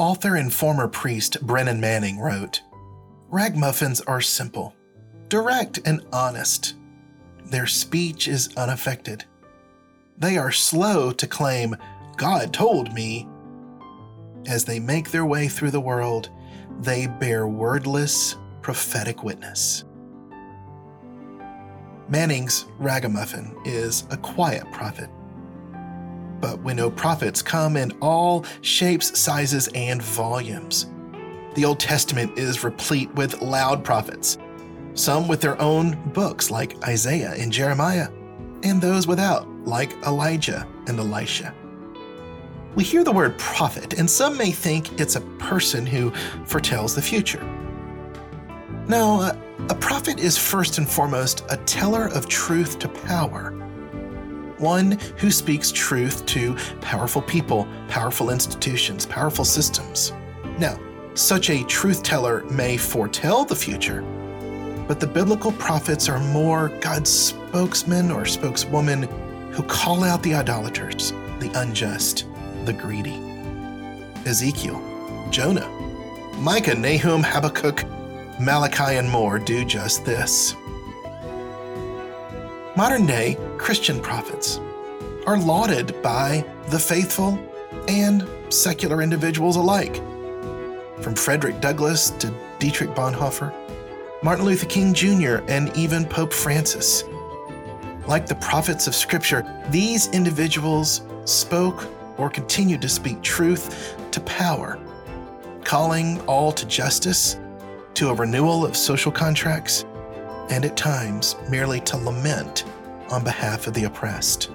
Author and former priest Brennan Manning wrote Ragamuffins are simple, direct, and honest. Their speech is unaffected. They are slow to claim, God told me. As they make their way through the world, they bear wordless, prophetic witness. Manning's ragamuffin is a quiet prophet. But we know prophets come in all shapes, sizes, and volumes. The Old Testament is replete with loud prophets, some with their own books like Isaiah and Jeremiah, and those without, like Elijah and Elisha. We hear the word prophet, and some may think it's a person who foretells the future. No, a prophet is first and foremost a teller of truth to power. One who speaks truth to powerful people, powerful institutions, powerful systems. Now, such a truth teller may foretell the future, but the biblical prophets are more God's spokesmen or spokeswoman who call out the idolaters, the unjust, the greedy. Ezekiel, Jonah, Micah, Nahum, Habakkuk, Malachi, and more do just this. Modern day Christian prophets are lauded by the faithful and secular individuals alike. From Frederick Douglass to Dietrich Bonhoeffer, Martin Luther King Jr., and even Pope Francis. Like the prophets of Scripture, these individuals spoke or continued to speak truth to power, calling all to justice, to a renewal of social contracts, and at times merely to lament on behalf of the oppressed.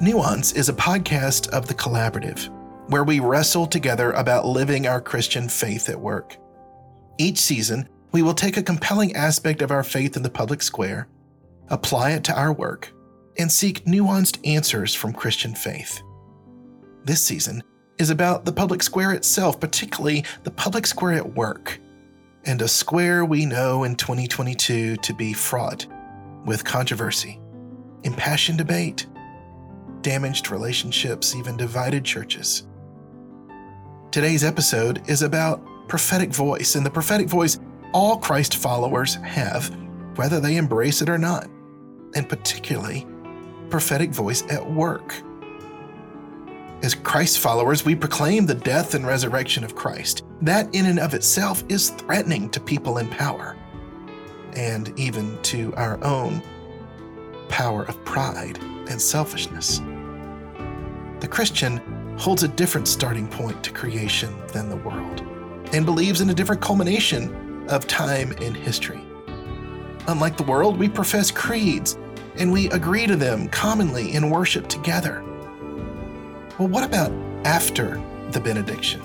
Nuance is a podcast of The Collaborative, where we wrestle together about living our Christian faith at work. Each season, we will take a compelling aspect of our faith in the public square, apply it to our work, and seek nuanced answers from Christian faith. This season is about the public square itself, particularly the public square at work, and a square we know in 2022 to be fraught with controversy, impassioned debate, damaged relationships, even divided churches. Today's episode is about prophetic voice, and the prophetic voice all Christ followers have, whether they embrace it or not, and particularly prophetic voice at work. As Christ followers, we proclaim the death and resurrection of Christ. That, in and of itself, is threatening to people in power, and even to our own power of pride and selfishness. The Christian holds a different starting point to creation than the world, and believes in a different culmination of time and history. Unlike the world, we profess creeds and we agree to them commonly in worship together. Well, what about after the benediction?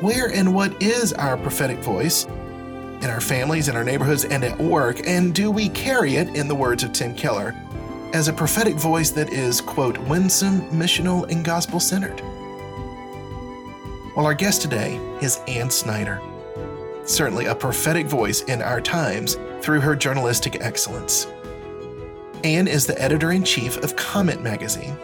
Where and what is our prophetic voice in our families, in our neighborhoods, and at work? And do we carry it, in the words of Tim Keller, as a prophetic voice that is, quote, winsome, missional, and gospel centered? Well, our guest today is Anne Snyder, certainly a prophetic voice in our times through her journalistic excellence. Anne is the editor in chief of Comment Magazine,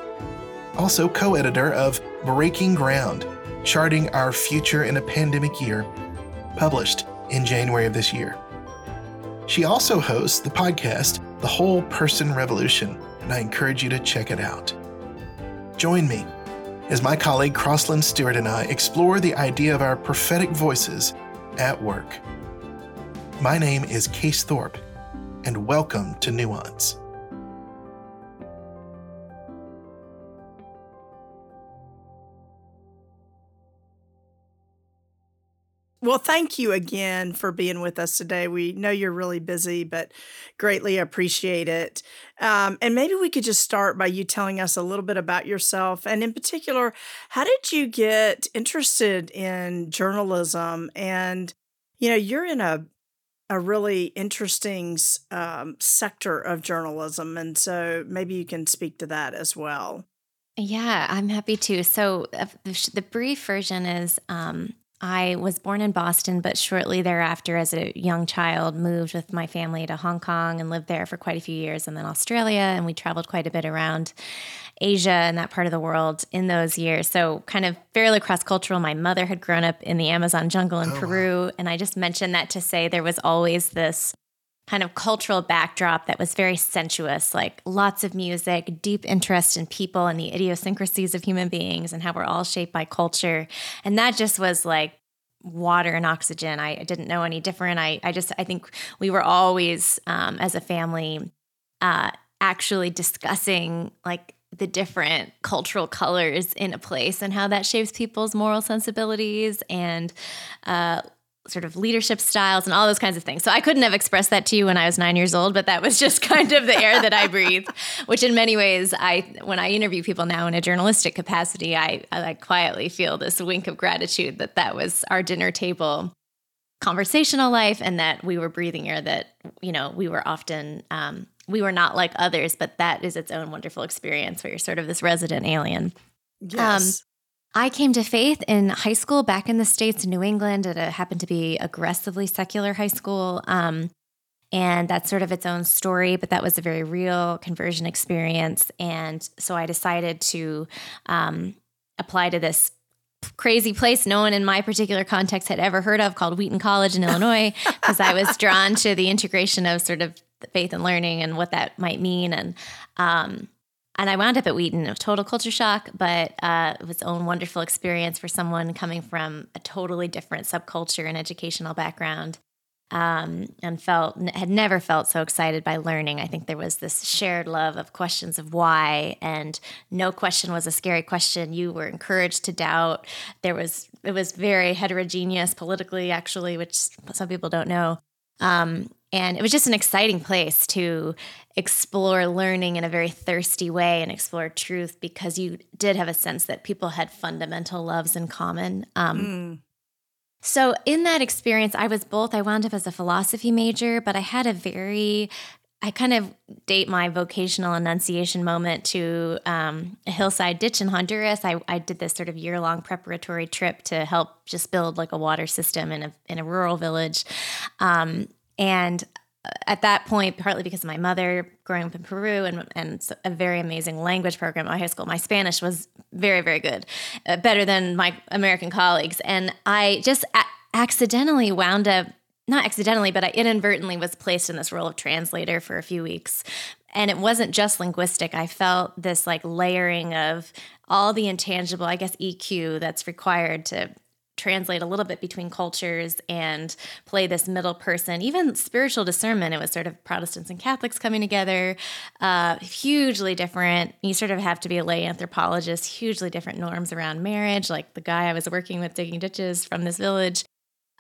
also co editor of Breaking Ground Charting Our Future in a Pandemic Year, published in January of this year. She also hosts the podcast, The Whole Person Revolution, and I encourage you to check it out. Join me as my colleague Crosland Stuart and I explore the idea of our prophetic voices at work. My name is Case Thorp, and welcome to Nuance. Well, thank you again for being with us today. We know you're really busy, but greatly appreciate it. Um, and maybe we could just start by you telling us a little bit about yourself. And in particular, how did you get interested in journalism? And, you know, you're in a a really interesting um, sector of journalism. And so maybe you can speak to that as well. Yeah, I'm happy to. So, uh, the, the brief version is um, I was born in Boston, but shortly thereafter, as a young child, moved with my family to Hong Kong and lived there for quite a few years, and then Australia. And we traveled quite a bit around Asia and that part of the world in those years. So, kind of fairly cross cultural. My mother had grown up in the Amazon jungle in oh, Peru. Wow. And I just mentioned that to say there was always this kind of cultural backdrop that was very sensuous, like lots of music, deep interest in people and the idiosyncrasies of human beings and how we're all shaped by culture. And that just was like water and oxygen. I didn't know any different. I, I just, I think we were always, um, as a family, uh, actually discussing like the different cultural colors in a place and how that shapes people's moral sensibilities and uh, sort of leadership styles and all those kinds of things. So I couldn't have expressed that to you when I was nine years old, but that was just kind of the air that I breathe. Which, in many ways, I when I interview people now in a journalistic capacity, I, I like quietly feel this wink of gratitude that that was our dinner table conversational life and that we were breathing air that you know we were often um, we were not like others but that is its own wonderful experience where you're sort of this resident alien yes um, I came to faith in high school back in the States, in New England. It happened to be aggressively secular high school. Um, and that's sort of its own story, but that was a very real conversion experience. And so I decided to um, apply to this crazy place no one in my particular context had ever heard of called Wheaton College in Illinois because I was drawn to the integration of sort of faith and learning and what that might mean. And um, and I wound up at Wheaton, a total culture shock, but uh, it was own wonderful experience for someone coming from a totally different subculture and educational background. Um, and felt had never felt so excited by learning. I think there was this shared love of questions of why, and no question was a scary question. You were encouraged to doubt. There was it was very heterogeneous politically, actually, which some people don't know. Um, and it was just an exciting place to explore learning in a very thirsty way and explore truth because you did have a sense that people had fundamental loves in common. Um, mm. So, in that experience, I was both, I wound up as a philosophy major, but I had a very I kind of date my vocational enunciation moment to um, a hillside ditch in Honduras. I, I did this sort of year long preparatory trip to help just build like a water system in a in a rural village, um, and uh, at that point, partly because of my mother growing up in Peru and, and a very amazing language program at high school, my Spanish was very, very good, uh, better than my American colleagues. And I just a- accidentally wound up, not accidentally, but I inadvertently was placed in this role of translator for a few weeks. And it wasn't just linguistic. I felt this like layering of all the intangible, I guess, EQ that's required to translate a little bit between cultures and play this middle person even spiritual discernment. It was sort of protestants and catholics coming together uh, hugely different. You sort of have to be a lay anthropologist hugely different norms around marriage like the guy i was working with digging ditches from this village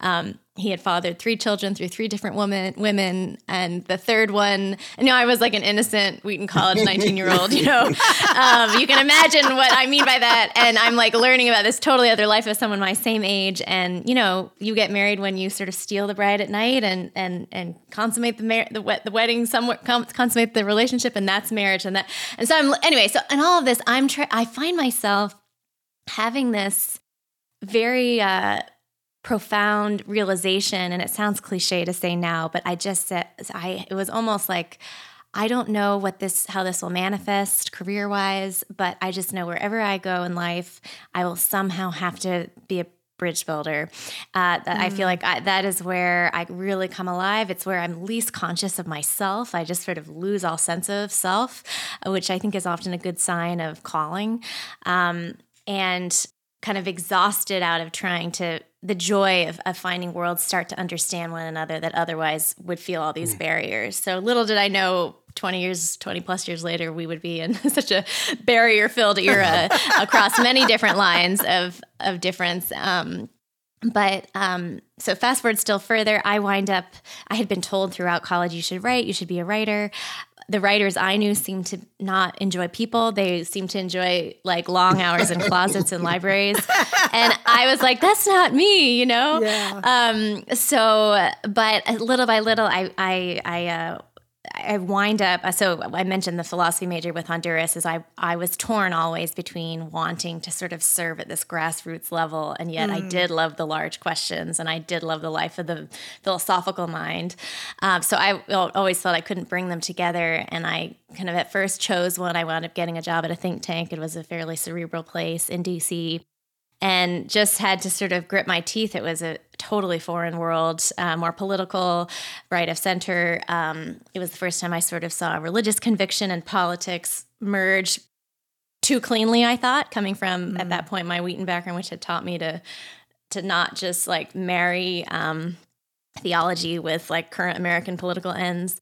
um, he had fathered three children through three different women, women, and the third one, you know, I was like an innocent Wheaton College 19 year old, you know. Um, you can imagine what I mean by that. And I'm like learning about this totally other life of someone my same age. And, you know, you get married when you sort of steal the bride at night and and and consummate the mar- the, the wedding somewhat, consummate the relationship, and that's marriage. And that, and so I'm, anyway, so in all of this, I'm, trying. I find myself having this very, uh, profound realization and it sounds cliche to say now but i just said i it was almost like i don't know what this how this will manifest career wise but i just know wherever i go in life i will somehow have to be a bridge builder uh, mm. i feel mm. like I, that is where i really come alive it's where i'm least conscious of myself i just sort of lose all sense of self which i think is often a good sign of calling um, and kind of exhausted out of trying to the joy of, of finding worlds start to understand one another that otherwise would feel all these mm. barriers. So little did I know 20 years, 20 plus years later, we would be in such a barrier filled era across many different lines of, of difference. Um, but um, so fast forward still further, I wind up, I had been told throughout college, you should write, you should be a writer the writers I knew seemed to not enjoy people. They seemed to enjoy like long hours in closets and libraries. And I was like, that's not me, you know? Yeah. Um, so, but little by little, I, I, I, uh, I wind up. So I mentioned the philosophy major with Honduras. Is I I was torn always between wanting to sort of serve at this grassroots level, and yet mm. I did love the large questions, and I did love the life of the philosophical mind. Um, so I always felt I couldn't bring them together, and I kind of at first chose one. I wound up getting a job at a think tank. It was a fairly cerebral place in DC and just had to sort of grit my teeth. It was a totally foreign world, uh, more political, right of center. Um, it was the first time I sort of saw religious conviction and politics merge too cleanly. I thought, coming from mm. at that point my Wheaton background, which had taught me to to not just like marry um, theology with like current American political ends.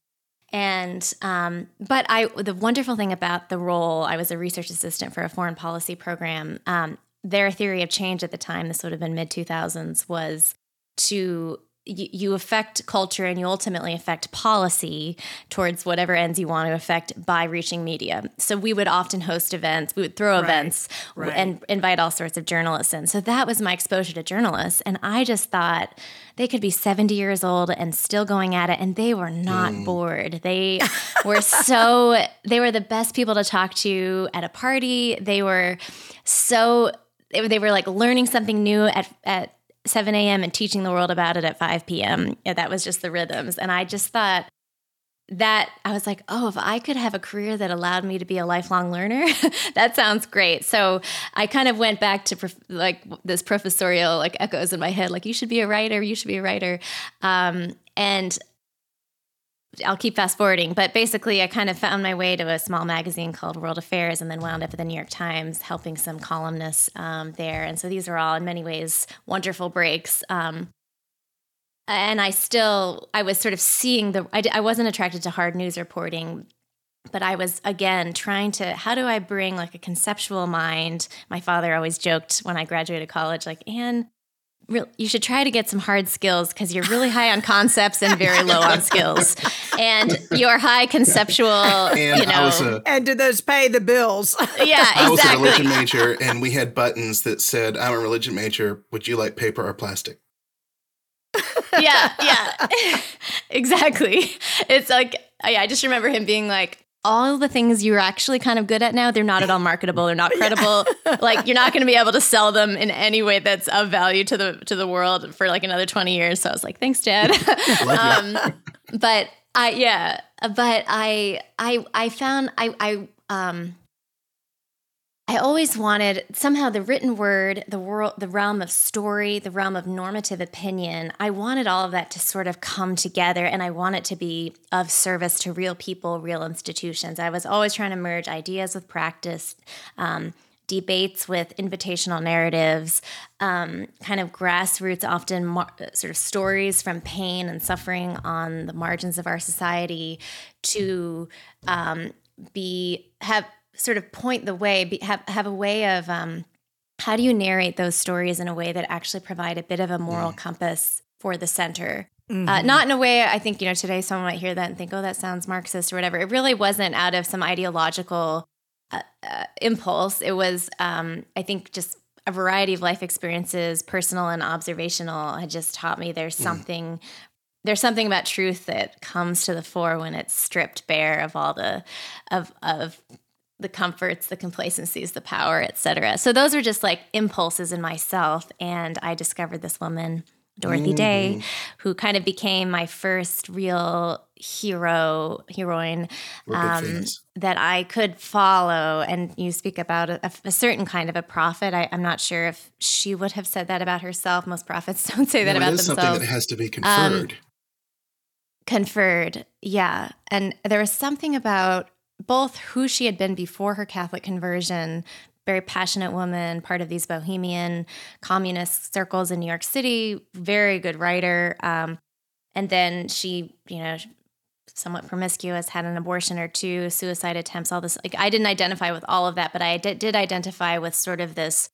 And um, but I the wonderful thing about the role I was a research assistant for a foreign policy program. Um, their theory of change at the time, this would have been mid 2000s, was to you affect culture and you ultimately affect policy towards whatever ends you want to affect by reaching media. So we would often host events, we would throw right, events right. and invite all sorts of journalists in. So that was my exposure to journalists. And I just thought they could be 70 years old and still going at it. And they were not mm. bored. They were so, they were the best people to talk to at a party. They were so they were like learning something new at at 7 a.m. and teaching the world about it at 5 p.m. Yeah, that was just the rhythms. And I just thought that I was like, oh, if I could have a career that allowed me to be a lifelong learner, that sounds great. So I kind of went back to prof- like this professorial like echoes in my head, like you should be a writer, you should be a writer. Um, and I'll keep fast forwarding, but basically, I kind of found my way to a small magazine called World Affairs and then wound up at the New York Times helping some columnists um, there. And so these are all, in many ways, wonderful breaks. Um, and I still, I was sort of seeing the, I, I wasn't attracted to hard news reporting, but I was again trying to how do I bring like a conceptual mind? My father always joked when I graduated college, like, Anne, you should try to get some hard skills because you're really high on concepts and very low on skills. And you're high conceptual, and you know. A, and do those pay the bills? Yeah, exactly. I was a religion major, and we had buttons that said, "I'm a religion major. Would you like paper or plastic?" yeah, yeah, exactly. It's like, yeah, I just remember him being like, all the things you're actually kind of good at now, they're not at all marketable. They're not credible. Yeah. like you're not going to be able to sell them in any way that's of value to the to the world for like another 20 years. So I was like, thanks, Dad. um, but I yeah, but I I I found I I um I always wanted somehow the written word, the world, the realm of story, the realm of normative opinion. I wanted all of that to sort of come together, and I want it to be of service to real people, real institutions. I was always trying to merge ideas with practice, um, debates with invitational narratives, um, kind of grassroots, often mar- sort of stories from pain and suffering on the margins of our society, to um, be have sort of point the way, be, have have a way of um, how do you narrate those stories in a way that actually provide a bit of a moral mm. compass for the center. Uh, mm-hmm. Uh, not in a way I think you know today someone might hear that and think oh that sounds Marxist or whatever. It really wasn't out of some ideological uh, uh, impulse. It was um, I think just a variety of life experiences, personal and observational, had just taught me there's mm. something there's something about truth that comes to the fore when it's stripped bare of all the of of the comforts, the complacencies, the power, etc. So those were just like impulses in myself and I discovered this woman Dorothy mm. Day, who kind of became my first real hero, heroine um, that I could follow. And you speak about a, a certain kind of a prophet. I, am not sure if she would have said that about herself. Most prophets don't say that no, about it is themselves. Something that has to be conferred. Um, conferred, yeah. And there was something about both who she had been before her Catholic conversion, very passionate woman, part of these bohemian communist circles in New York City, very good writer. Um, and then she, you know, somewhat promiscuous, had an abortion or two, suicide attempts, all this. Like I didn't identify with all of that, but I did, did identify with sort of this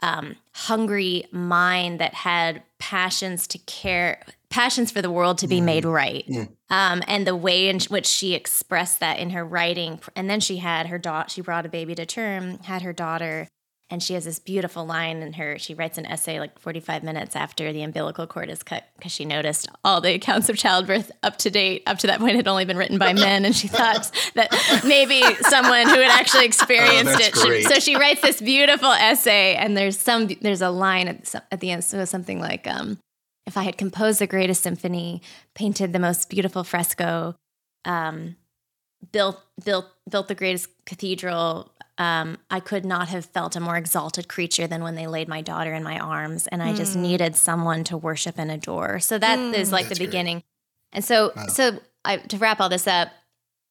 um, hungry mind that had passions to care, passions for the world to be mm. made right. Mm. Um, and the way in which she expressed that in her writing. And then she had her daughter, she brought a baby to term, had her daughter. and she has this beautiful line in her she writes an essay like 45 minutes after the umbilical cord is cut because she noticed all the accounts of childbirth up to date up to that point had only been written by men and she thought that maybe someone who had actually experienced Oh, it should, so she writes this beautiful essay and there's some there's a line at, at the end so something like um, if i had composed the greatest symphony painted the most beautiful fresco um, built built built the greatest cathedral um, I could not have felt a more exalted creature than when they laid my daughter in my arms, and I just needed someone to worship and adore. So that is like That's the great. beginning. And so, Wow. so I, to wrap all this up,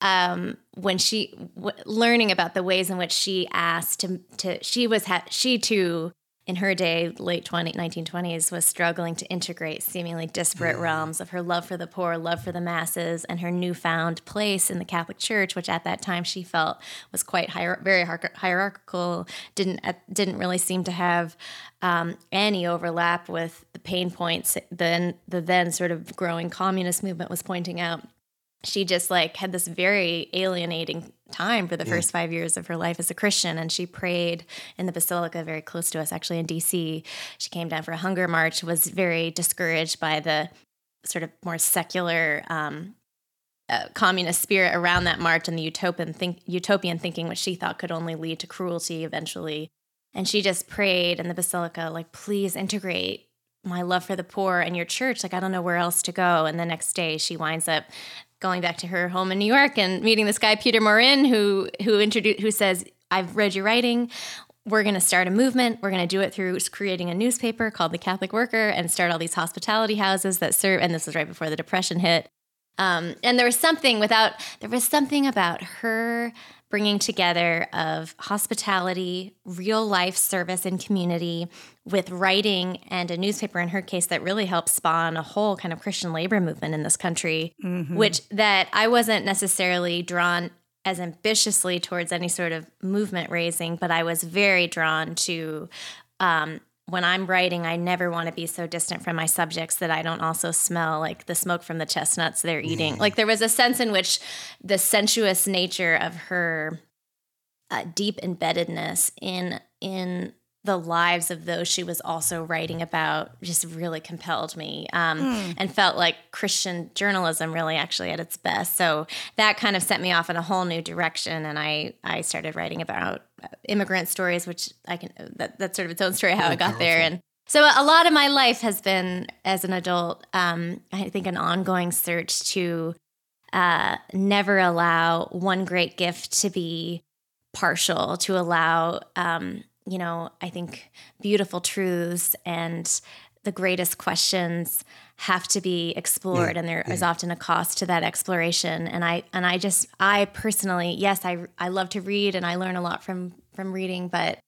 um, when she w- learning about the ways in which she asked to, to she was ha- she too in her day, late 20, 1920s, was struggling to integrate seemingly disparate realms of her love for the poor, love for the masses, and her newfound place in the Catholic Church, which at that time she felt was quite hier- very hierarchical, didn't uh, didn't really seem to have um, any overlap with the pain points then the then sort of growing communist movement was pointing out she just like had this very alienating time for the first five years of her life as a Christian. And she prayed in the basilica very close to us, actually in DC. She came down for a hunger march, was very discouraged by the sort of more secular um, uh, communist spirit around that march and the utopian, think- utopian thinking, which she thought could only lead to cruelty eventually. And she just prayed in the basilica, like, please integrate my love for the poor and your church. Like, I don't know where else to go. And the next day, she winds up going back to her home in New York and meeting this guy Peter Maurin who who introduced who says I've read your writing. We're going to start a movement. We're going to do it through creating a newspaper called the Catholic Worker and start all these hospitality houses that serve and this was right before the depression hit. Um, and there was something without there was something about her bringing together of hospitality real life service and community with writing and a newspaper in her case that really helped spawn a whole kind of christian labor movement in this country which that i wasn't necessarily drawn as ambitiously towards any sort of movement raising but i was very drawn to um, when I'm writing, I never want to be so distant from my subjects that I don't also smell like the smoke from the chestnuts they're eating. Like there was a sense in which the sensuous nature of her uh, deep embeddedness in in the lives of those she was also writing about just really compelled me um, and felt like Christian journalism really actually at its best. So that kind of sent me off in a whole new direction, and I I started writing about immigrant stories, which I can that, that's sort of its own story how I got there and. So a lot of my life has been as an adult, um, I think, an ongoing search to uh, never allow one great gift to be partial, to allow, um, you know, I think beautiful truths and the greatest questions have to be explored and there is often a cost to that exploration. And i and i just i personally yes i i love to read and i learn a lot from from reading but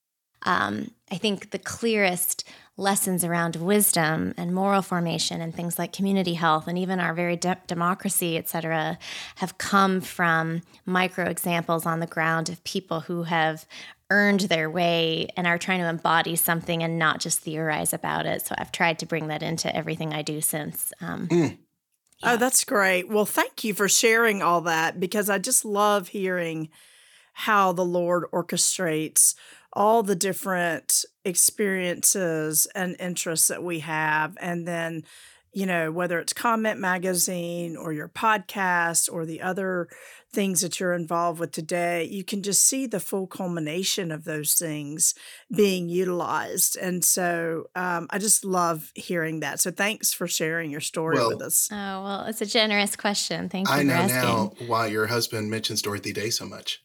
um, I think the clearest lessons around wisdom and moral formation and things like community health and even our very de- democracy, et cetera, have come from micro examples on the ground of people who have earned their way and are trying to embody something and not just theorize about it. So I've tried to bring that into everything I do since. Um, Oh, that's great. Well, thank you for sharing all that because I just love hearing how the Lord orchestrates all the different experiences and interests that we have. And then, you know, whether it's Comment Magazine or your podcast or the other things that you're involved with today, you can just see the full culmination of those things being utilized. And so um, I just love hearing that. So thanks for sharing your story Well, with us. oh, well, it's a generous question. Thank you I for know asking. now why your husband mentions Dorothy Day so much.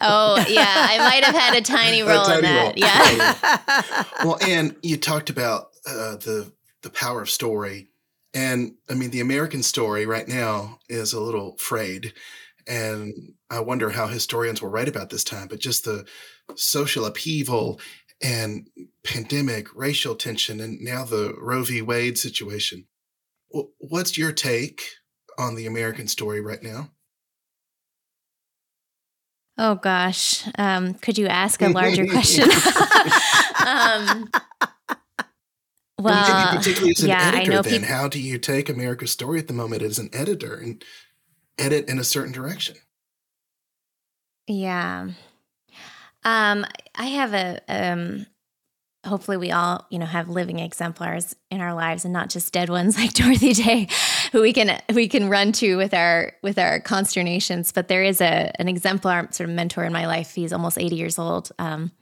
Oh, yeah. I might have had a tiny A role in tiny that. role. Yeah. well, and you talked about uh, the the power of story, and I mean the American story right now is a little frayed, and I wonder how historians will write about this time. But just the social upheaval and pandemic, racial tension, and now the Roe v. Wade situation. What's your take on the American story right now? Oh gosh, um, could you ask a larger question? um, well, particularly as an yeah, I editor, know then people. how do you take America's story at the moment as an editor and edit in a certain direction? Yeah, Um, I have a um, hopefully we all you know have living exemplars in our lives and not just dead ones like Dorothy Day who we can we can run to with our with our consternations but there is a an exemplar sort of mentor in my life he's almost 80 years old um,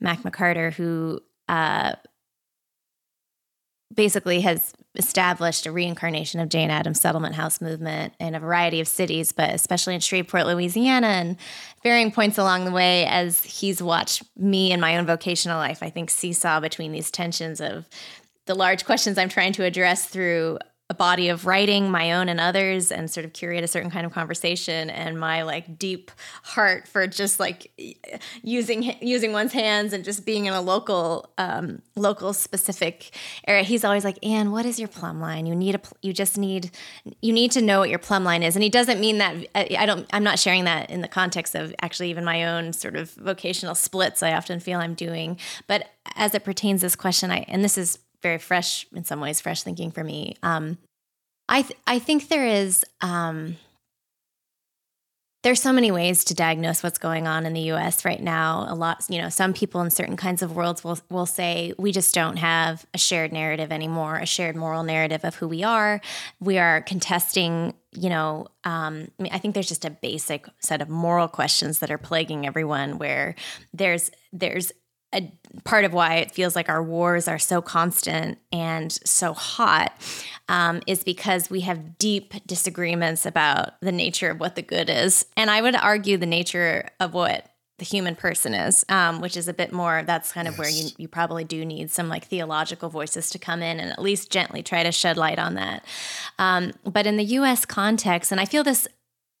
Mack McCarter who uh, basically has established a reincarnation of Jane Addams settlement house movement in a variety of cities, but especially in Shreveport, Louisiana, and varying points along the way as he's watched me in my own vocational life, I think, seesaw between these tensions of the large questions I'm trying to address through a body of writing my own and others and sort of curate a certain kind of conversation. And my like deep heart for just like using using one's hands and just being in a local um, local specific area. He's always like Anne what is your plumb line? You need a you just need you need to know what your plumb line is. And he doesn't mean that I don't I'm not sharing that in the context of actually even my own sort of vocational splits I often feel I'm doing. But as it pertains this question I and this is very fresh in some ways, fresh thinking for me. Um, I th- I think there is um, there's so many ways to diagnose what's going on in the U.S. right now. A lot, you know, some people in certain kinds of worlds will will say we just don't have a shared narrative anymore, a shared moral narrative of who we are. We are contesting, you know, um, I, mean, I think there's just a basic set of moral questions that are plaguing everyone. Where there's there's a part of why it feels like our wars are so constant and so hot um, is because we have deep disagreements about the nature of what the good is. And I would argue the nature of what the human person is, um, which is a bit more, that's kind of yes. where you, you probably do need some like theological voices to come in and at least gently try to shed light on that. Um, but in the US context, and I feel this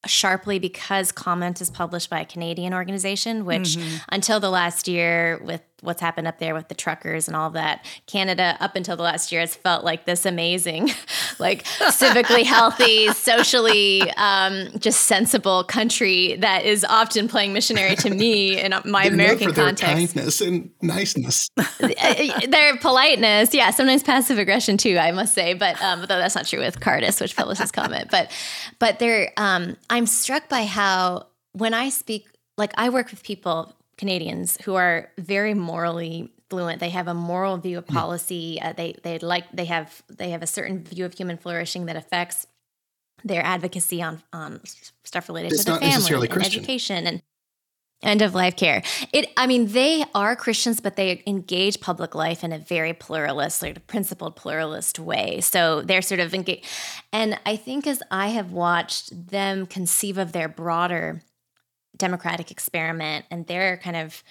sharply because comment is published by a Canadian organization, which mm-hmm. until the last year with what's happened up there with the truckers and all that. Canada, up until the last year, has felt like this amazing, like civically healthy, socially um, just sensible country that is often playing missionary to me in my American for context. Their kindness and niceness. Uh, their politeness, yeah, sometimes passive aggression too, I must say. But um, though that's not true with Cardus, which publishes comment. But but there, um, I'm struck by how when I speak, like I work with people Canadians who are very morally fluent. They have a moral view of hmm. policy. Uh, they they like they have they have a certain view of human flourishing that affects their advocacy on on stuff related it's to the family and education and end of life care. It I mean they are Christians but they engage public life in a very pluralist, sort of principled pluralist way. So they're sort of engaged and I think as I have watched them conceive of their broader democratic experiment and they're kind of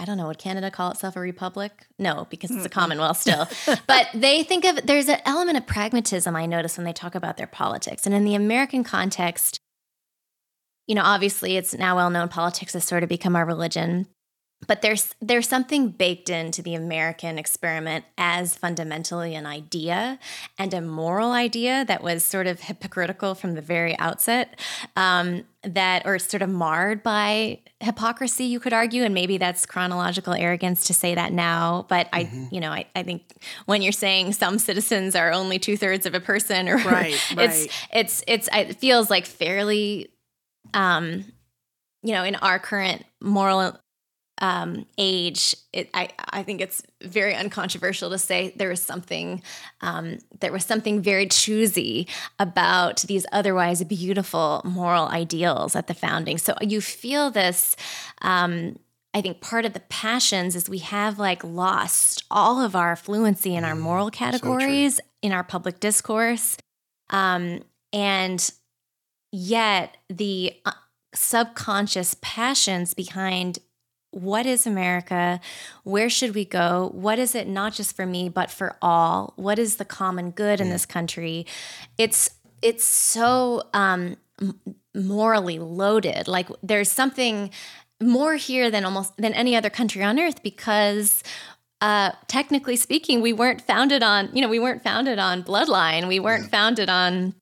I don't know, would Canada call itself a republic? No, because it's a commonwealth still. but they think of there's an element of pragmatism I notice when they talk about their politics. And in the American context, you know, obviously it's now well known politics has sort of become our religion but there's there's something baked into the American experiment as fundamentally an idea and a moral idea that was sort of hypocritical from the very outset, um, that or sort of marred by hypocrisy, you could argue, and maybe that's chronological arrogance to say that now. But mm-hmm. I, you know, I, I think when you're saying some citizens are only two thirds of a person, or right, it's right. it's it's it feels like fairly. Um, you know, in our current moral um, age, it, I, I think it's very uncontroversial to say there was something um, there was something very choosy about these otherwise beautiful moral ideals at the founding. So you feel this. Um, I think part of the passions is we have like lost all of our fluency in our mm, moral categories so in our public discourse, um, and yet the uh, subconscious passions behind what is America? Where should we go? What is it not just for me but for all? What is the common good in this country? It's it's so um, morally loaded. Like there's something more here than almost than any other country on earth because uh, technically speaking, we weren't founded on, you know, we weren't founded on bloodline. We weren't yeah. founded on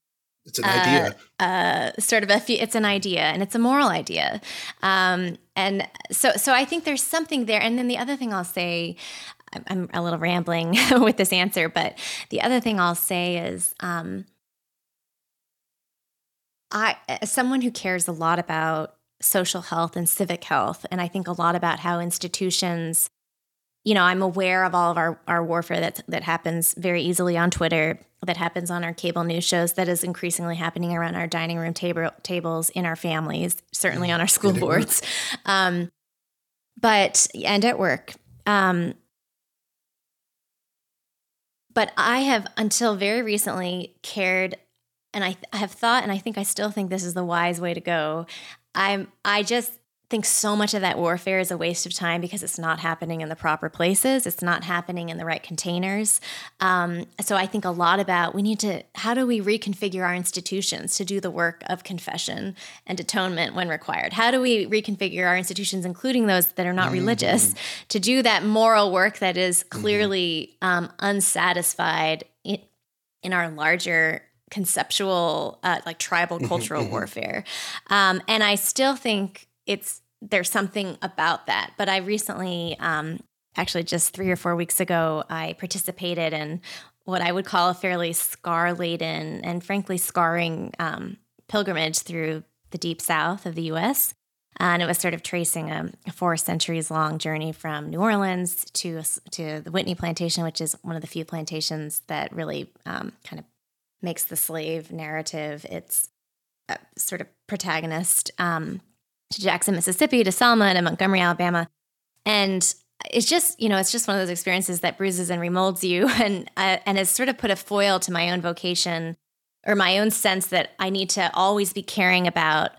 it's an idea. Uh, uh, sort of a, it's an idea, and it's a moral idea. Um, and so, so I think there's something there. And then the other thing I'll say, I'm a little rambling with this answer, but the other thing I'll say is, um, I, as someone who cares a lot about social health and civic health. And I think a lot about how institutions, you know, I'm aware of all of our, our warfare that, that happens very easily on Twitter, that happens on our cable news shows, that is increasingly happening around our dining room table, tables, in our families, certainly on our school boards. Um, but, and at work. Um, but I have, until very recently, cared and I, I have thought and I think I still think this is the wise way to go. I'm I just think so much of that warfare is a waste of time because it's not happening in the proper places. It's not happening in the right containers. Um, so I think a lot about we need to how do we reconfigure our institutions to do the work of confession and atonement when required? How do we reconfigure our institutions, including those that are not mm-hmm. religious, to do that moral work that is mm-hmm. clearly um, unsatisfied in, in our larger conceptual, uh, like tribal mm-hmm, cultural mm-hmm. warfare. Um, and I still think it's there's something about that. But I recently, um, actually, just three or four weeks ago, I participated in what I would call a fairly scar laden and frankly scarring um, pilgrimage through the deep south of the US. And it was sort of tracing a, four centuries long journey from New Orleans to to the Whitney Plantation, which is one of the few plantations that really um, kind of makes the slave narrative its uh, sort of protagonist um, to Jackson, Mississippi, to Selma, to Montgomery, Alabama. And it's just, you know, it's just one of those experiences that bruises and remolds you and, uh, and has sort of put a foil to my own vocation or my own sense that I need to always be caring about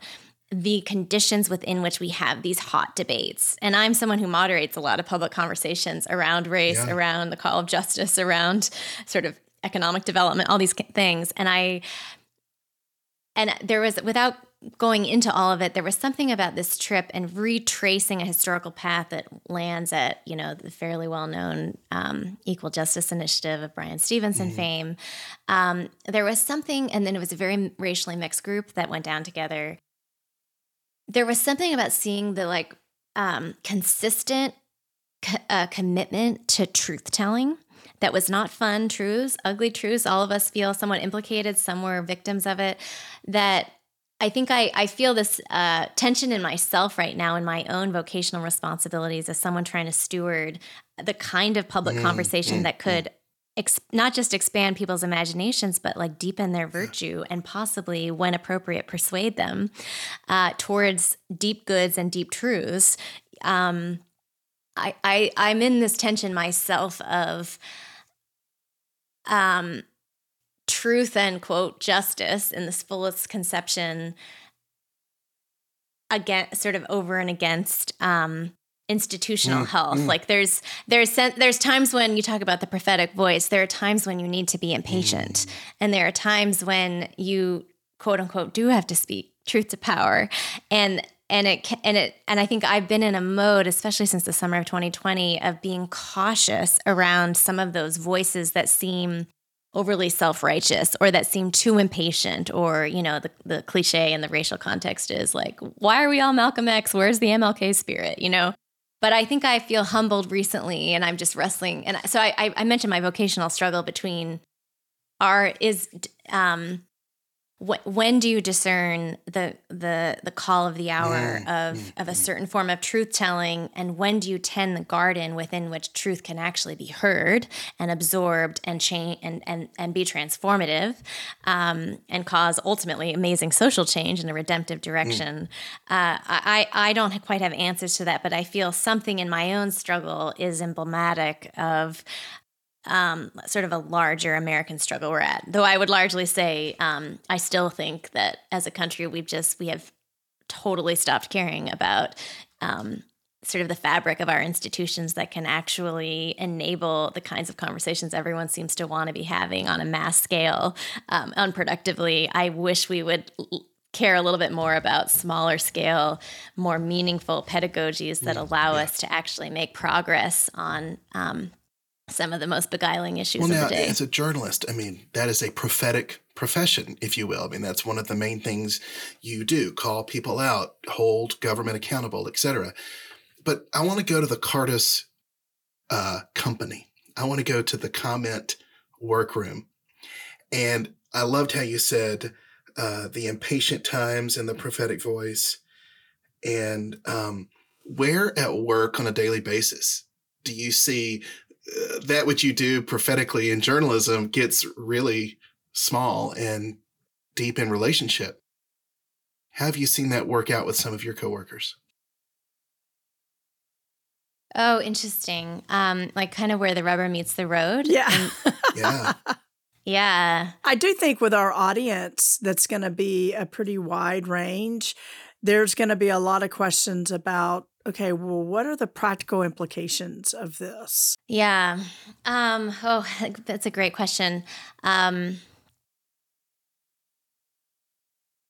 the conditions within which we have these hot debates. And I'm someone who moderates a lot of public conversations around race, yeah. around the call of justice, around sort of economic development, all these things. And I, and there was, without going into all of it, there was something about this trip and retracing a historical path that lands at, you know, the fairly well known um, Equal Justice Initiative of Bryan Stevenson mm-hmm. fame. Um, there was something, and then it was a very racially mixed group that went down together. There was something about seeing the like um, consistent co- uh, commitment to truth telling that was not fun truths, ugly truths. All of us feel somewhat implicated, some were victims of it. That I think I, I feel this uh, tension in myself right now in my own vocational responsibilities as someone trying to steward the kind of public mm, conversation mm, that mm. could mm. ex- not just expand people's imaginations, but like deepen their virtue and possibly, when appropriate, persuade them uh, towards deep goods and deep truths. Um, I, I I'm in this tension myself of um, truth and quote justice in this fullest conception again sort of over and against um, institutional mm, health mm. like there's there's there's times when you talk about the prophetic voice there are times when you need to be impatient mm. and there are times when you quote unquote do have to speak truth to power and and it and it and I think I've been in a mode especially since the summer of 2020 of being cautious around some of those voices that seem overly self-righteous or that seem too impatient or you know the, the cliche in the racial context is like why are we all Malcolm X? Where's the MLK spirit you know? But I think I feel humbled recently and I'm just wrestling. And so I I mentioned my vocational struggle between our is um when do you discern the the the call of the hour mm, of mm, of a mm. certain form of truth telling and when do you tend the garden within which truth can actually be heard and absorbed and change and and and be transformative um, and cause ultimately amazing social change in a redemptive direction mm. uh, I I don't quite have answers to that but I feel something in my own struggle is emblematic of um, sort of a larger American struggle we're at. Though I would largely say um, I still think that as a country we've just we have totally stopped caring about um, sort of the fabric of our institutions that can actually enable the kinds of conversations everyone seems to want to be having on a mass scale um, unproductively. I wish we would care a little bit more about smaller scale, more meaningful pedagogies that mm, allow yeah. us to actually make progress on um, some of the most beguiling issues well, of the day. As a journalist, I mean, that is a prophetic profession, if you will. I mean, that's one of the main things you do: call people out, hold government accountable, etc. But I want to go to the Cardus uh, company. I want to go to the comment workroom, and I loved how you said uh, the impatient times and the prophetic voice. And um, where at work on a daily basis do you see uh, that which you do prophetically in journalism gets really small and deep in relationship? Have you seen that work out with some of your coworkers? Oh, interesting. Um, like kind of where the rubber meets the road. Yeah. And, Yeah. yeah. I do think with our audience, that's going to be a pretty wide range. There's going to be a lot of questions about okay, well, what are the practical implications of this? Yeah. Um, oh, that's a great question. Um,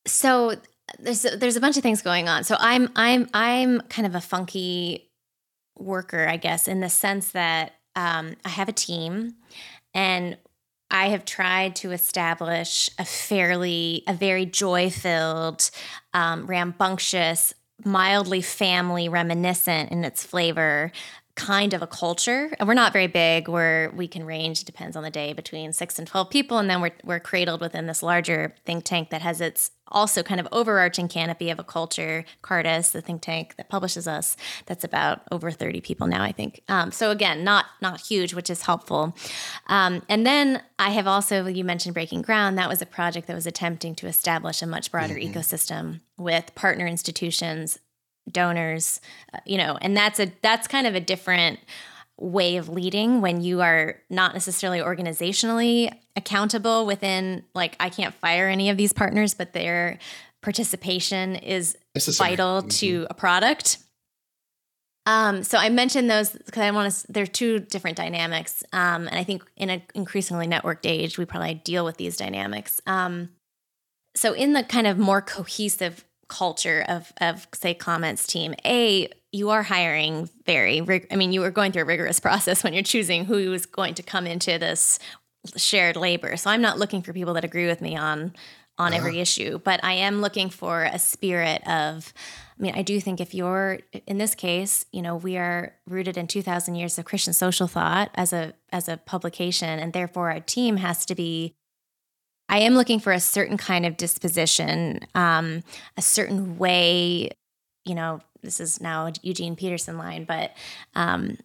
so there's a, there's a bunch of things going on. So I'm I'm I'm kind of a funky worker, I guess, in the sense that um, I have a team, and I have tried to establish a fairly a very joy filled, um, rambunctious, mildly family reminiscent in its flavor kind of a culture. And we're not very big. We're we can range depends on the day between 6 and 12 people and then we're we're cradled within this larger think tank that has its also kind of overarching canopy of a culture, Cardus, the think tank that publishes us, that's about over 30 people now, I think. Um, so again, not not huge, which is helpful. Um, and then I have also, you mentioned Breaking Ground. That was a project that was attempting to establish a much broader mm-hmm. ecosystem with partner institutions, donors, uh, you know, and that's a that's kind of a different way of leading when you are not necessarily organizationally accountable within like I can't fire any of these partners but their participation is vital mm-hmm. to a product. Um, so I mentioned those because I want to. There are two different dynamics, um, and I think in an increasingly networked age, we probably deal with these dynamics. Um, so in the kind of more cohesive culture of of say Comment's team a you are hiring very rig- i mean you are going through a rigorous process when you're choosing who is going to come into this shared labor so i'm not looking for people that agree with me on on uh-huh. every issue but i am looking for a spirit of i mean i do think if you're in this case you know we are rooted in 2000 years of christian social thought as a as a publication and therefore our team has to be I am looking for a certain kind of disposition, um, a certain way. You know, this is now Eugene Peterson line, but um,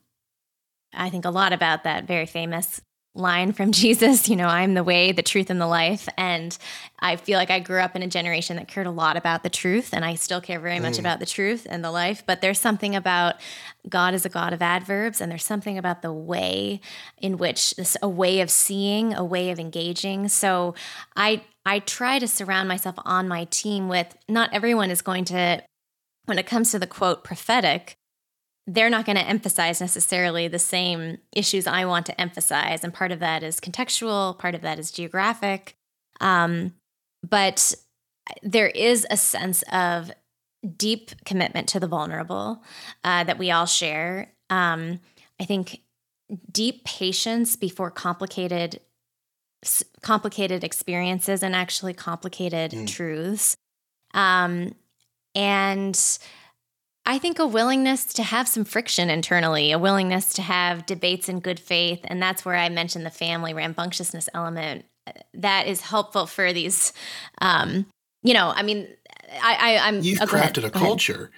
I think a lot about that very famous line from Jesus, you know, I'm the way, the truth, and the life. And I feel like I grew up in a generation that cared a lot about the truth, and I still care very much mm. about the truth and the life. But there's something about God is a God of adverbs, and there's something about the way in which this a way of seeing, a way of engaging. So I I try to surround myself on my team with not everyone is going to when it comes to the quote prophetic they're not going to emphasize necessarily the same issues I want to emphasize. And part of that is contextual, part of that is geographic. Um, but there is a sense of deep commitment to the vulnerable uh, that we all share. Um, I think deep patience before complicated complicated experiences and actually complicated mm. truths um, and I think a willingness to have some friction internally, a willingness to have debates in good faith. And that's where I mentioned the family rambunctiousness element. That is helpful for these, um, you know, I mean, I, I, am You've oh, crafted a culture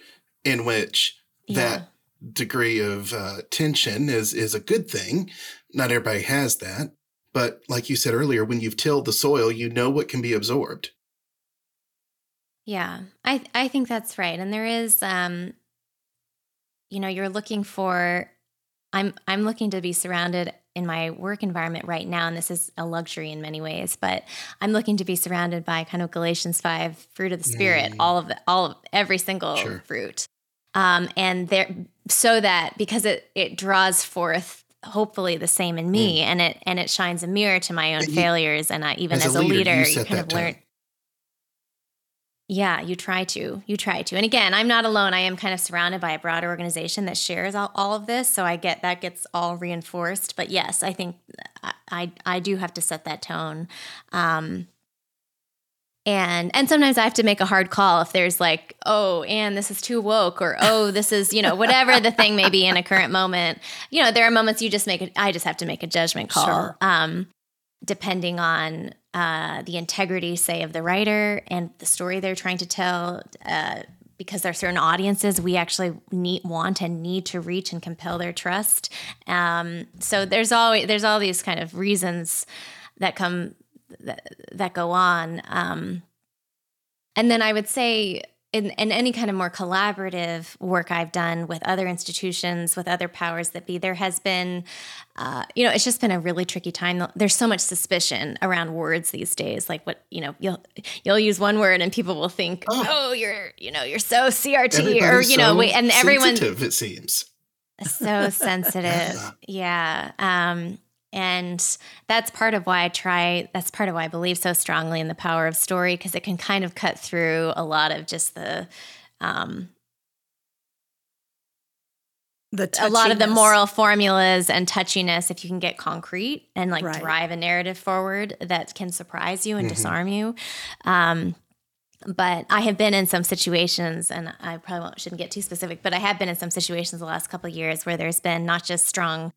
in which yeah. that degree of uh, tension is is a good thing. Not everybody has that, but like you said earlier, when you've tilled the soil, you know what can be absorbed. Yeah, I I think that's right. And there is um you know, you're looking for I'm I'm looking to be surrounded in my work environment right now and this is a luxury in many ways, but I'm looking to be surrounded by kind of Galatians 5 fruit of the spirit, mm. all of the all of every single sure. fruit. Um and there so that because it it draws forth hopefully the same in me mm. and it and it shines a mirror to my own failures and I even as, as a leader, leader you, you kind of learn yeah, you try to. You try to. And again, I'm not alone. I am kind of surrounded by a broader organization that shares all, all of this. So I get that gets all reinforced. But yes, I think I, I, do have to set that tone. Um, and and sometimes I have to make a hard call if there's like, oh, and this is too woke, or oh, this is you know whatever the thing may be in a current moment. You know, there are moments you just make it. I just have to make a judgment call, sure. um, depending on uh, the integrity, say, of the writer and the story they're trying to tell, uh, because there are certain audiences we actually need want and need to reach and compel their trust. Um, so there's always there's all these kind of reasons that come that, that go on. Um, and then I would say in, in any kind of more collaborative work I've done with other institutions, with other powers that be, there has been, uh, you know, it's just been a really tricky time. There's so much suspicion around words these days. Like what, you know, you'll you'll use one word and people will think, oh, oh you're, you know, you're so CRT, or you know, wait, and everyone. It seems so sensitive. yeah. Um, and that's part of why I try, that's part of why I believe so strongly in the power of story, because it can kind of cut through a lot of just the, um, the a lot of the moral formulas and touchiness if you can get concrete and like right. drive a narrative forward that can surprise you and mm-hmm. disarm you um, but I have been in some situations, and I probably shouldn't get too specific, but I have been in some situations the last couple of years where there's been not just strong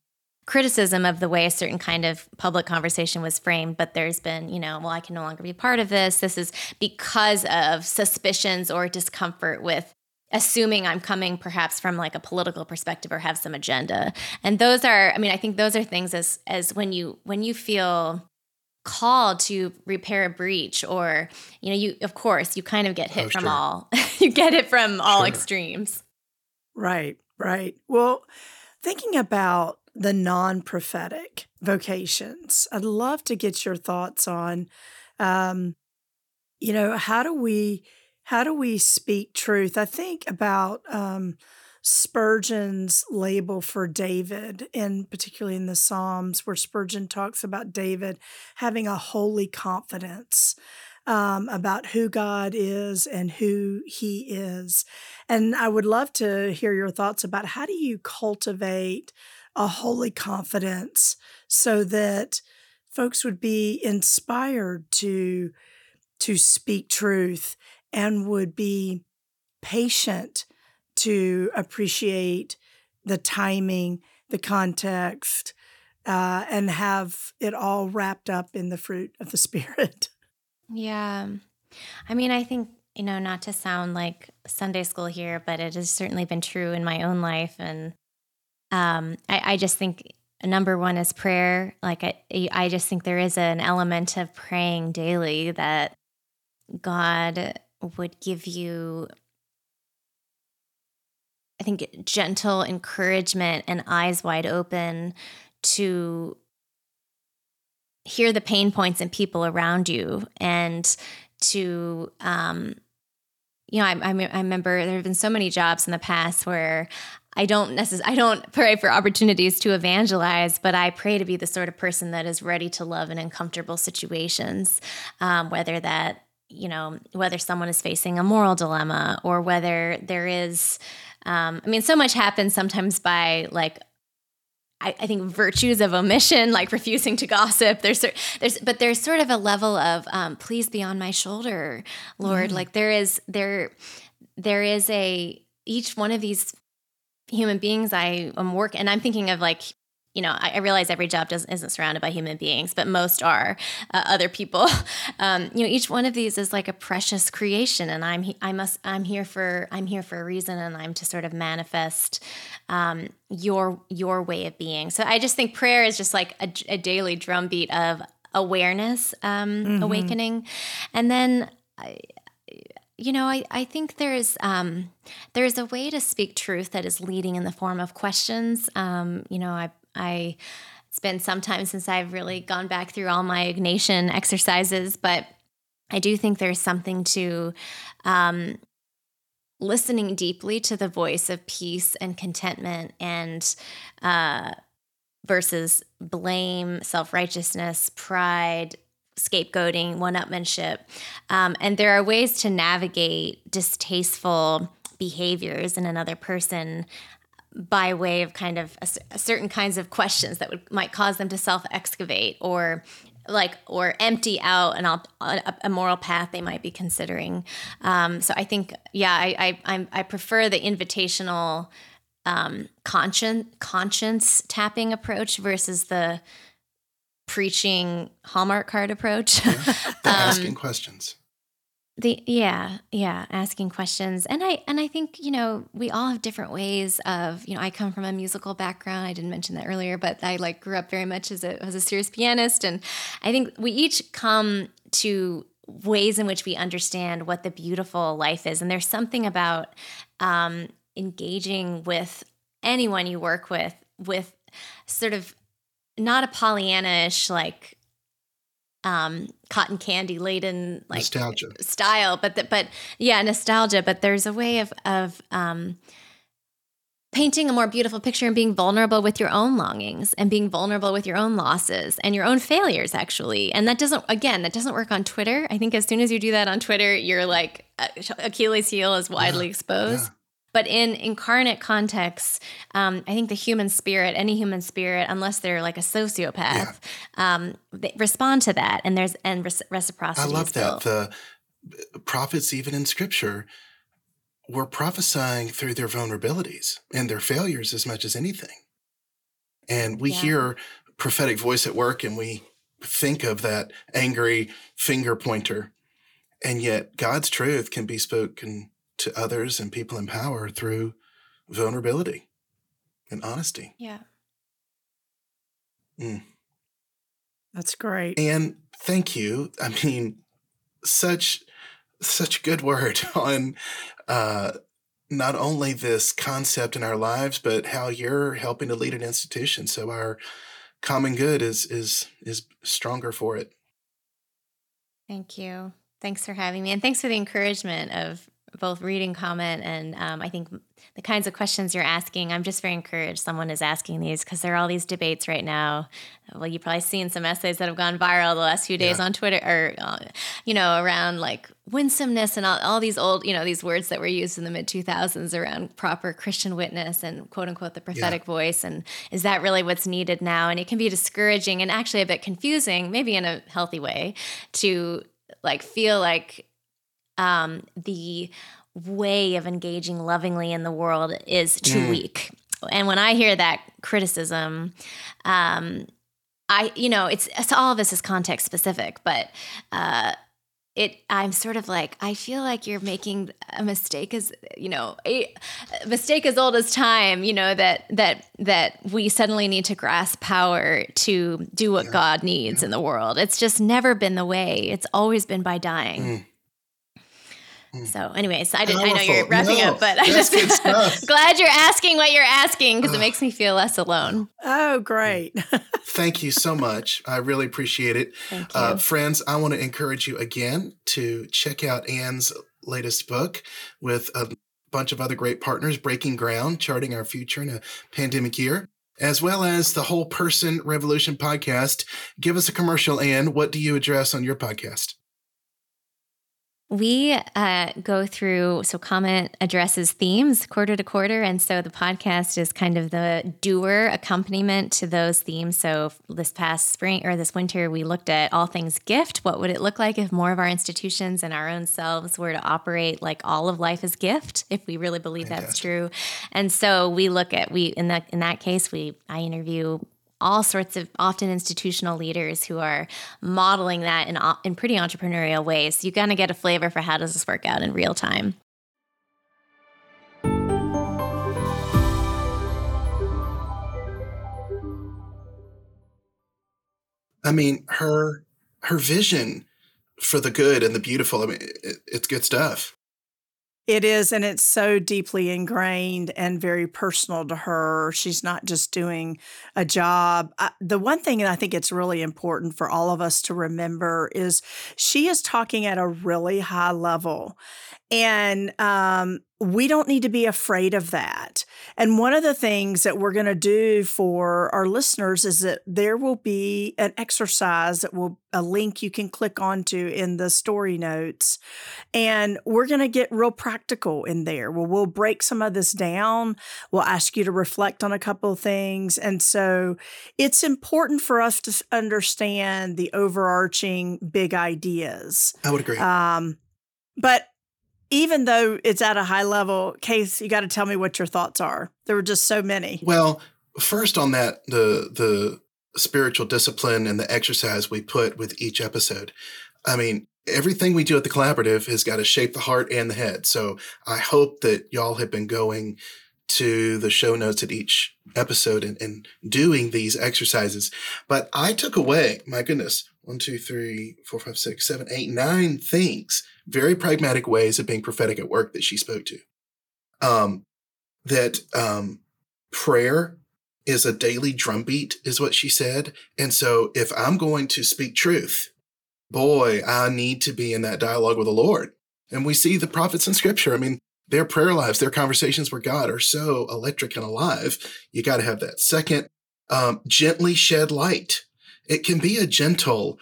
criticism of the way a certain kind of public conversation was framed, but there's been, you know, well, I can no longer be part of this. This is because of suspicions or discomfort with assuming I'm coming perhaps from like a political perspective or have some agenda. And those are, I mean, I think those are things as as when you when you feel called to repair a breach or you know you of course you kind of get hit oh, from sure. all you get it from all sure. extremes right right well thinking about the non prophetic vocations. I'd love to get your thoughts on, um, you know, how do we how do we speak truth? I think about um, Spurgeon's label for David, and particularly in the Psalms, where Spurgeon talks about David having a holy confidence. Um, about who God is and who He is. And I would love to hear your thoughts about how do you cultivate a holy confidence so that folks would be inspired to to speak truth and would be patient to appreciate the timing, the context, uh, and have it all wrapped up in the fruit of the Spirit. Yeah. I mean, I think, you know, not to sound like Sunday school here, but it has certainly been true in my own life. And um, I, I just think number one is prayer. Like I, I just think there is an element of praying daily that God would give you, I think, gentle encouragement and eyes wide open to hear the pain points in people around you and to um, you know, I, I, I, remember there have been so many jobs in the past where I don't necessarily I don't pray for opportunities to evangelize, but I pray to be the sort of person that is ready to love in uncomfortable situations, um, whether that you know whether someone is facing a moral dilemma or whether there is. Um, I mean, so much happens sometimes by like I, I, think virtues of omission, like refusing to gossip. There's, there's, but there's sort of a level of, um, please be on my shoulder, Lord. Mm. Like there is, there, there is a each one of these human beings I am work and I'm thinking of like, you know, I, I realize every job doesn't, isn't surrounded by human beings, but most are uh, other people. Um, you know, each one of these is like a precious creation, and I'm I must I'm here for I'm here for a reason, and I'm to sort of manifest um, your your way of being. So I just think prayer is just like a, a daily drumbeat of awareness um, mm-hmm. awakening, and then. I, you know, I, I think there's um, there's a way to speak truth that is leading in the form of questions. Um, you know, I I it's been some time since I've really gone back through all my Ignatian exercises, but I do think there's something to um, listening deeply to the voice of peace and contentment and uh, versus blame, self righteousness, pride, scapegoating, one upmanship. Um, and there are ways to navigate distasteful behaviors in another person by way of kind of a, a certain kinds of questions that would might cause them to self excavate or like or empty out an, a, a, moral path they might be considering. Um, so I think, yeah, I I, I prefer the invitational um, conscience conscience tapping approach versus the preaching Hallmark card approach. Yeah, um, asking questions. the yeah yeah asking questions. And i and i think you know we all have different ways of you know i come from a musical background. I didn't mention that earlier but i like grew up very much as a as a serious pianist. And i think we each come to ways in which we understand what the beautiful life is. And there's something about um, engaging with anyone you work with with sort of not a Pollyanna-ish like um, cotton candy laden like nostalgia style, but the, but yeah, nostalgia. But there's a way of of um, painting a more beautiful picture and being vulnerable with your own longings and being vulnerable with your own losses and your own failures actually and that doesn't again that doesn't work on twitter i think as soon as you do that on twitter you're like achilles heel is widely yeah, exposed yeah. But in incarnate contexts, um, I think the human spirit, any human spirit, unless they're like a sociopath, yeah. um, they respond to that, and there's and reciprocity. I love that the prophets, even in Scripture, were prophesying through their vulnerabilities and their failures as much as anything. And we yeah. hear prophetic voice at work, and we think of that angry finger pointer, and yet God's truth can be spoken to others and people in power through vulnerability and honesty. Yeah. Mm. That's great. And thank you. I mean, such such good word on uh, not only this concept in our lives, but how you're helping to lead an institution. So our common good is is is stronger for it. Thank you. Thanks for having me, and thanks for the encouragement of both reading comment and um, I think the kinds of questions you're asking. I'm just very encouraged someone is asking these because there are all these debates right now. Well, you've probably seen some essays that have gone viral the last few days yeah. on Twitter or, uh, you know, around like winsomeness and all, all these old, you know, these words that were used in the mid 2000s around proper Christian witness and quote unquote the prophetic yeah. voice. And is that really what's needed now? And it can be discouraging and actually a bit confusing, maybe in a healthy way, to like feel like um, the way of engaging lovingly in the world is too mm. weak. And when I hear that criticism, um, I, you know, it's, it's all of this is context specific, but uh, it, I'm sort of like, I feel like you're making a mistake as, you know, a, a mistake as old as time, you know, that, that, that we suddenly need to grasp power to do what yeah. God needs yeah. in the world. It's just never been the way. It's always been by dying. Mm. Mm. So, anyways, I didn't. I know you're wrapping no, up, but I just glad you're asking what you're asking because it makes me feel less alone. Oh, great! Thank you so much. I really appreciate it, uh, friends. I want to encourage you again to check out Anne's latest book with a bunch of other great partners, Breaking Ground, charting our future in a pandemic year. As well as the Whole Person Revolution podcast. Give us a commercial, Anne. What do you address on your podcast? We uh, go through, so comment addresses themes quarter to quarter. And so the podcast is kind of the doer accompaniment to those themes. So this past spring or this winter, we looked at all things gift. What would it look like if more of our institutions and our own selves were to operate like all of life is gift, if we really believe that's true? And so we look at, we, in that, in that case, we, I interview all sorts of often institutional leaders who are modeling that in, uh, in pretty entrepreneurial ways. You kind of get a flavor for how does this work out in real time. I mean, her her vision for the good and the beautiful. I mean, it, it's good stuff. It is, and it's so deeply ingrained and very personal to her. She's not just doing a job. I, the one thing that I think it's really important for all of us to remember is she is talking at a really high level. And um, we don't need to be afraid of that. And one of the things that we're going to do for our listeners is that there will be an exercise that will a link you can click onto in the story notes. And we're going to get real practical in there. Well, we'll break some of this down. We'll ask you to reflect on a couple of things. And so it's important for us to understand the overarching big ideas. I would agree. Um, but even though it's at a high level case, you got to tell me what your thoughts are. There were just so many. Well, first on that, the the spiritual discipline and the exercise we put with each episode. I mean, everything we do at the collaborative has got to shape the heart and the head. So I hope that y'all have been going to the show notes at each episode and, and doing these exercises. But I took away, my goodness, one, two, three, four, five, six, seven, eight, nine things, very pragmatic ways of being prophetic at work that she spoke to. Um, that um, prayer is a daily drumbeat, is what she said. And so if I'm going to speak truth, boy, I need to be in that dialogue with the Lord. And we see the prophets in scripture. I mean, their prayer lives, their conversations with God are so electric and alive. You got to have that. Second, um, gently shed light. It can be a gentle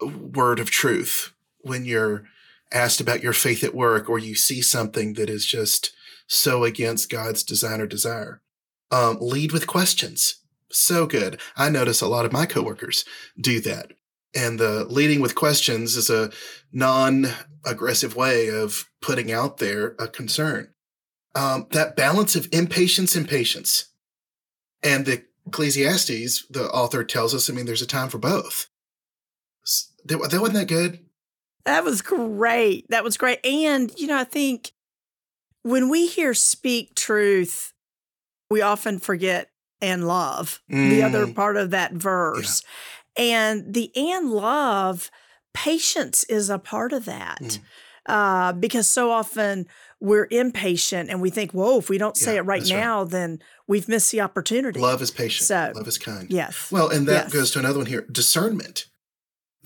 word of truth when you're asked about your faith at work or you see something that is just so against God's design or desire. Um, lead with questions. So good. I notice a lot of my coworkers do that. And the leading with questions is a non aggressive way of putting out there a concern. Um, that balance of impatience and patience. And the Ecclesiastes, the author tells us, I mean, there's a time for both. That, that wasn't that good? That was great. That was great. And, you know, I think when we hear speak truth, we often forget and love, mm. the other mm. part of that verse. Yeah. And the and love, patience is a part of that. Mm. Uh, because so often we're impatient and we think, whoa, if we don't say yeah, it right now, right. then we've missed the opportunity. Love is patient. So, Love is kind. Yes. Well, and that yes. goes to another one here discernment.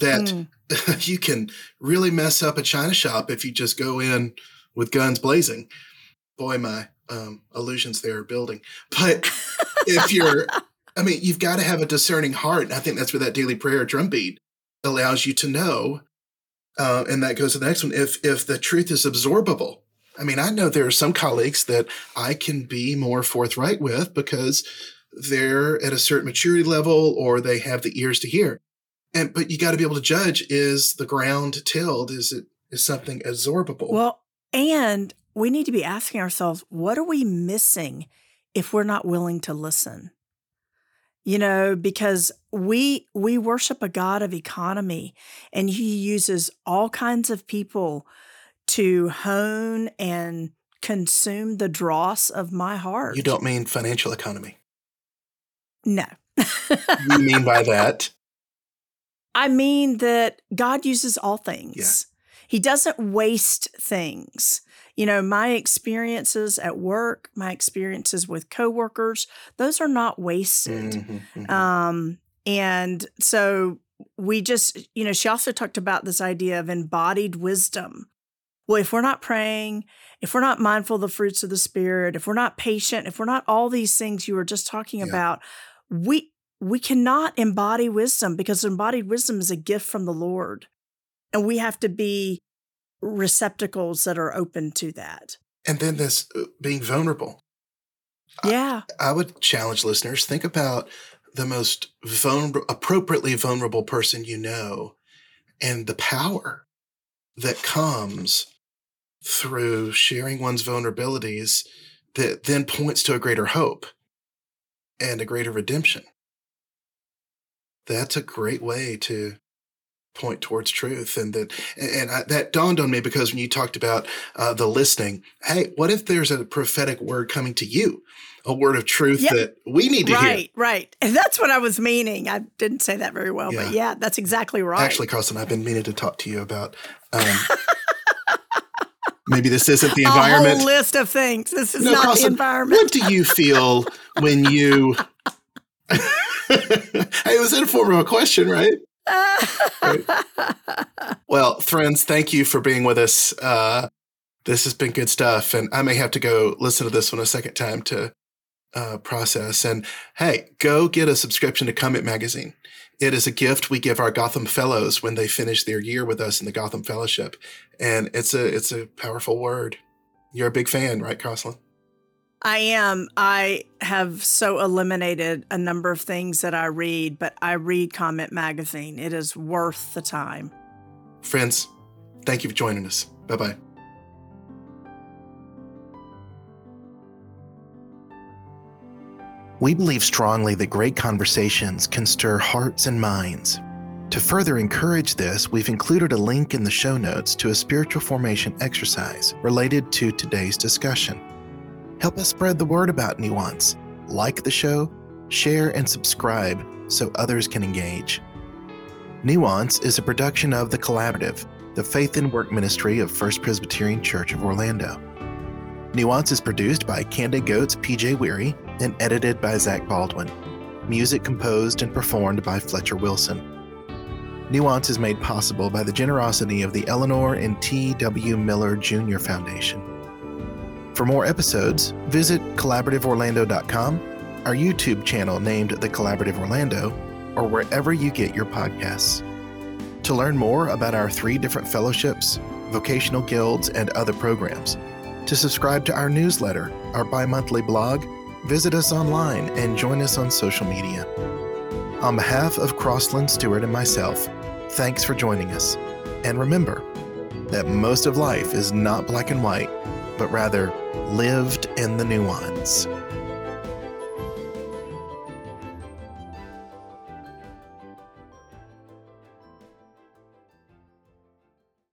That mm. you can really mess up a china shop if you just go in with guns blazing. Boy, my um, illusions there are building. But if you're I mean, you've got to have a discerning heart. And I think that's where that daily prayer drumbeat allows you to know. Uh, and that goes to the next one. If if the truth is absorbable, I mean, I know there are some colleagues that I can be more forthright with because they're at a certain maturity level or they have the ears to hear. And but you got to be able to judge: is the ground tilled? Is it is something absorbable? Well, and we need to be asking ourselves, what are we missing if we're not willing to listen? you know because we we worship a god of economy and he uses all kinds of people to hone and consume the dross of my heart you don't mean financial economy no you mean by that i mean that god uses all things yeah. he doesn't waste things you know, my experiences at work, my experiences with coworkers, those are not wasted. Mm-hmm, mm-hmm. Um, and so we just, you know, she also talked about this idea of embodied wisdom. Well, if we're not praying, if we're not mindful of the fruits of the spirit, if we're not patient, if we're not all these things you were just talking yeah. about, we we cannot embody wisdom because embodied wisdom is a gift from the Lord. And we have to be receptacles that are open to that. And then this uh, being vulnerable. Yeah. I, I would challenge listeners think about the most vulnerable, appropriately vulnerable person you know and the power that comes through sharing one's vulnerabilities that then points to a greater hope and a greater redemption. That's a great way to point towards truth and that and I, that dawned on me because when you talked about uh, the listening hey what if there's a prophetic word coming to you? A word of truth yep. that we need to right, hear. Right right. And that's what i was meaning. I didn't say that very well yeah. but yeah. that's exactly right. Actually Crosland i've been meaning to talk to you about um, maybe this isn't the environment a whole list of things. This is no, not Crosland, the environment what do you feel when you hey it was in form of a question right well, friends, thank you for being with us. Uh, this has been good stuff, and I may have to go listen to this one a second time to uh, process. And hey, go get a subscription to Comment Magazine. It is a gift we give our Gotham Fellows when they finish their year with us in the Gotham Fellowship, and it's a it's a powerful word. You're a big fan, right, Crosland? I am. I have so eliminated a number of things that I read, but I read Comment Magazine. It is worth the time. Friends, thank you for joining us. Bye bye. We believe strongly that great conversations can stir hearts and minds. To further encourage this, we've included a link in the show notes to a spiritual formation exercise related to today's discussion. Help us spread the word about Nuance. Like the show, share, and subscribe so others can engage. Nuance is a production of The Collaborative, the faith and work ministry of First Presbyterian Church of Orlando. Nuance is produced by Candid Goat's PJ Weary and edited by Zach Baldwin. Music composed and performed by Fletcher Wilson. Nuance is made possible by the generosity of the Eleanor and T.W. Miller Jr. Foundation. For more episodes, visit collaborativeorlando.com, our YouTube channel named The Collaborative Orlando, or wherever you get your podcasts. To learn more about our three different fellowships, vocational guilds, and other programs, to subscribe to our newsletter, our bi monthly blog, visit us online and join us on social media. On behalf of Crosland Stuart and myself, thanks for joining us. And remember that most of life is not black and white, but rather lived in the nuance.